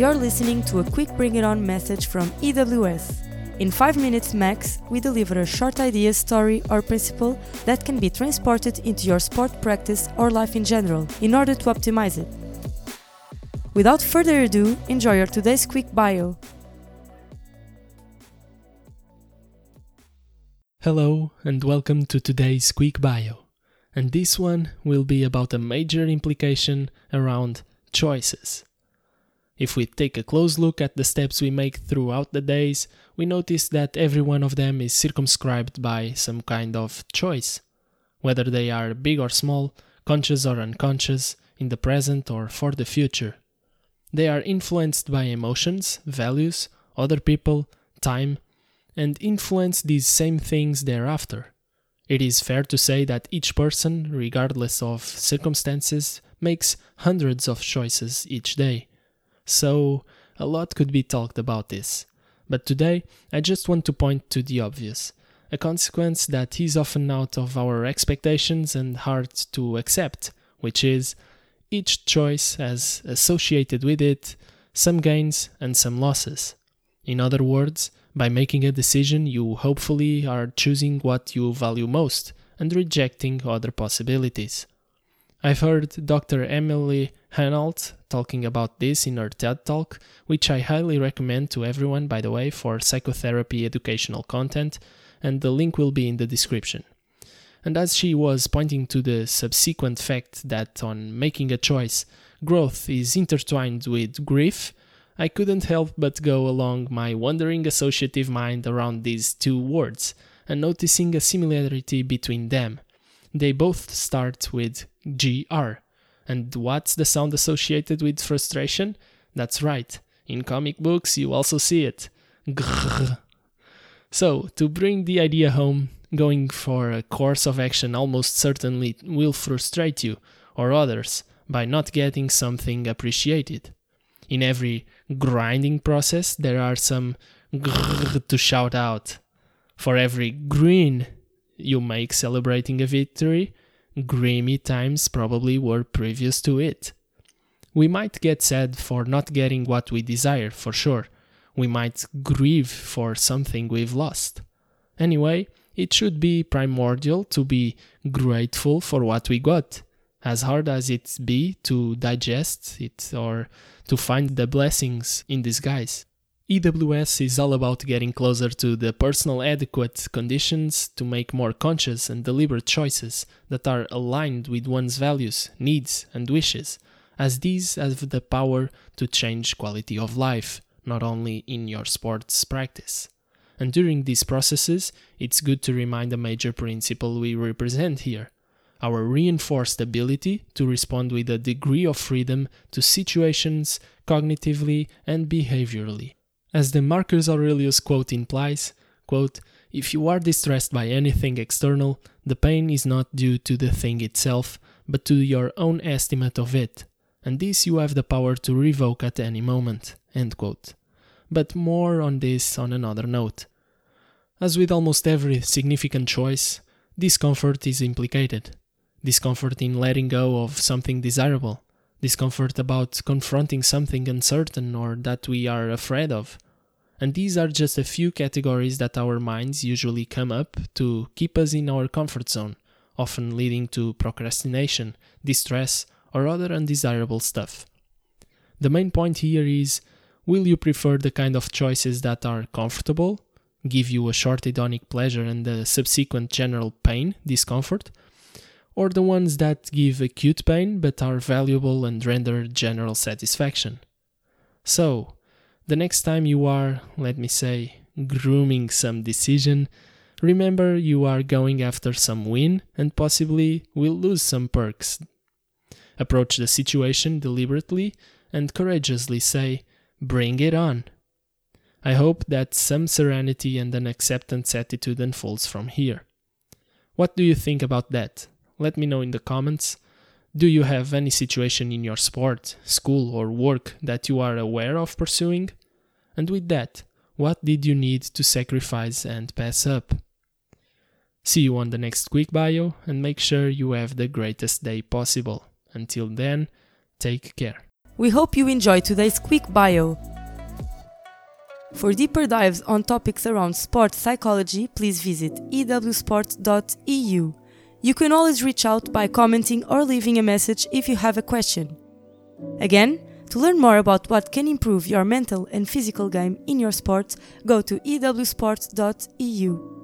You're listening to a quick bring it on message from EWS. In 5 minutes max, we deliver a short idea, story, or principle that can be transported into your sport practice or life in general in order to optimize it. Without further ado, enjoy your today's quick bio. Hello, and welcome to today's quick bio. And this one will be about a major implication around choices. If we take a close look at the steps we make throughout the days, we notice that every one of them is circumscribed by some kind of choice. Whether they are big or small, conscious or unconscious, in the present or for the future. They are influenced by emotions, values, other people, time, and influence these same things thereafter. It is fair to say that each person, regardless of circumstances, makes hundreds of choices each day. So, a lot could be talked about this. But today, I just want to point to the obvious a consequence that is often out of our expectations and hard to accept, which is each choice has associated with it some gains and some losses. In other words, by making a decision, you hopefully are choosing what you value most and rejecting other possibilities. I've heard Dr. Emily Anholt talking about this in her TED Talk, which I highly recommend to everyone, by the way, for psychotherapy educational content, and the link will be in the description. And as she was pointing to the subsequent fact that on making a choice, growth is intertwined with grief, I couldn't help but go along my wandering associative mind around these two words and noticing a similarity between them. They both start with GR. And what's the sound associated with frustration? That's right, in comic books you also see it. Grrr. So, to bring the idea home, going for a course of action almost certainly will frustrate you or others by not getting something appreciated. In every grinding process, there are some grrr to shout out. For every green you make celebrating a victory, grimy times probably were previous to it. We might get sad for not getting what we desire, for sure. We might grieve for something we've lost. Anyway, it should be primordial to be grateful for what we got, as hard as it be to digest it or to find the blessings in disguise. EWS is all about getting closer to the personal adequate conditions to make more conscious and deliberate choices that are aligned with one's values, needs, and wishes, as these have the power to change quality of life, not only in your sports practice. And during these processes, it's good to remind a major principle we represent here our reinforced ability to respond with a degree of freedom to situations cognitively and behaviorally. As the Marcus Aurelius quote implies, quote, if you are distressed by anything external, the pain is not due to the thing itself, but to your own estimate of it, and this you have the power to revoke at any moment. But more on this on another note. As with almost every significant choice, discomfort is implicated. Discomfort in letting go of something desirable, discomfort about confronting something uncertain or that we are afraid of. And these are just a few categories that our minds usually come up to keep us in our comfort zone, often leading to procrastination, distress, or other undesirable stuff. The main point here is will you prefer the kind of choices that are comfortable, give you a short hedonic pleasure and a subsequent general pain, discomfort, or the ones that give acute pain but are valuable and render general satisfaction. So, the next time you are, let me say, grooming some decision, remember you are going after some win and possibly will lose some perks. Approach the situation deliberately and courageously say, Bring it on. I hope that some serenity and an acceptance attitude unfolds from here. What do you think about that? Let me know in the comments. Do you have any situation in your sport, school, or work that you are aware of pursuing? And with that, what did you need to sacrifice and pass up? See you on the next quick bio and make sure you have the greatest day possible. Until then, take care. We hope you enjoy today's quick bio. For deeper dives on topics around sports psychology, please visit ewsport.eu. You can always reach out by commenting or leaving a message if you have a question. Again, to learn more about what can improve your mental and physical game in your sport, go to ewsport.eu.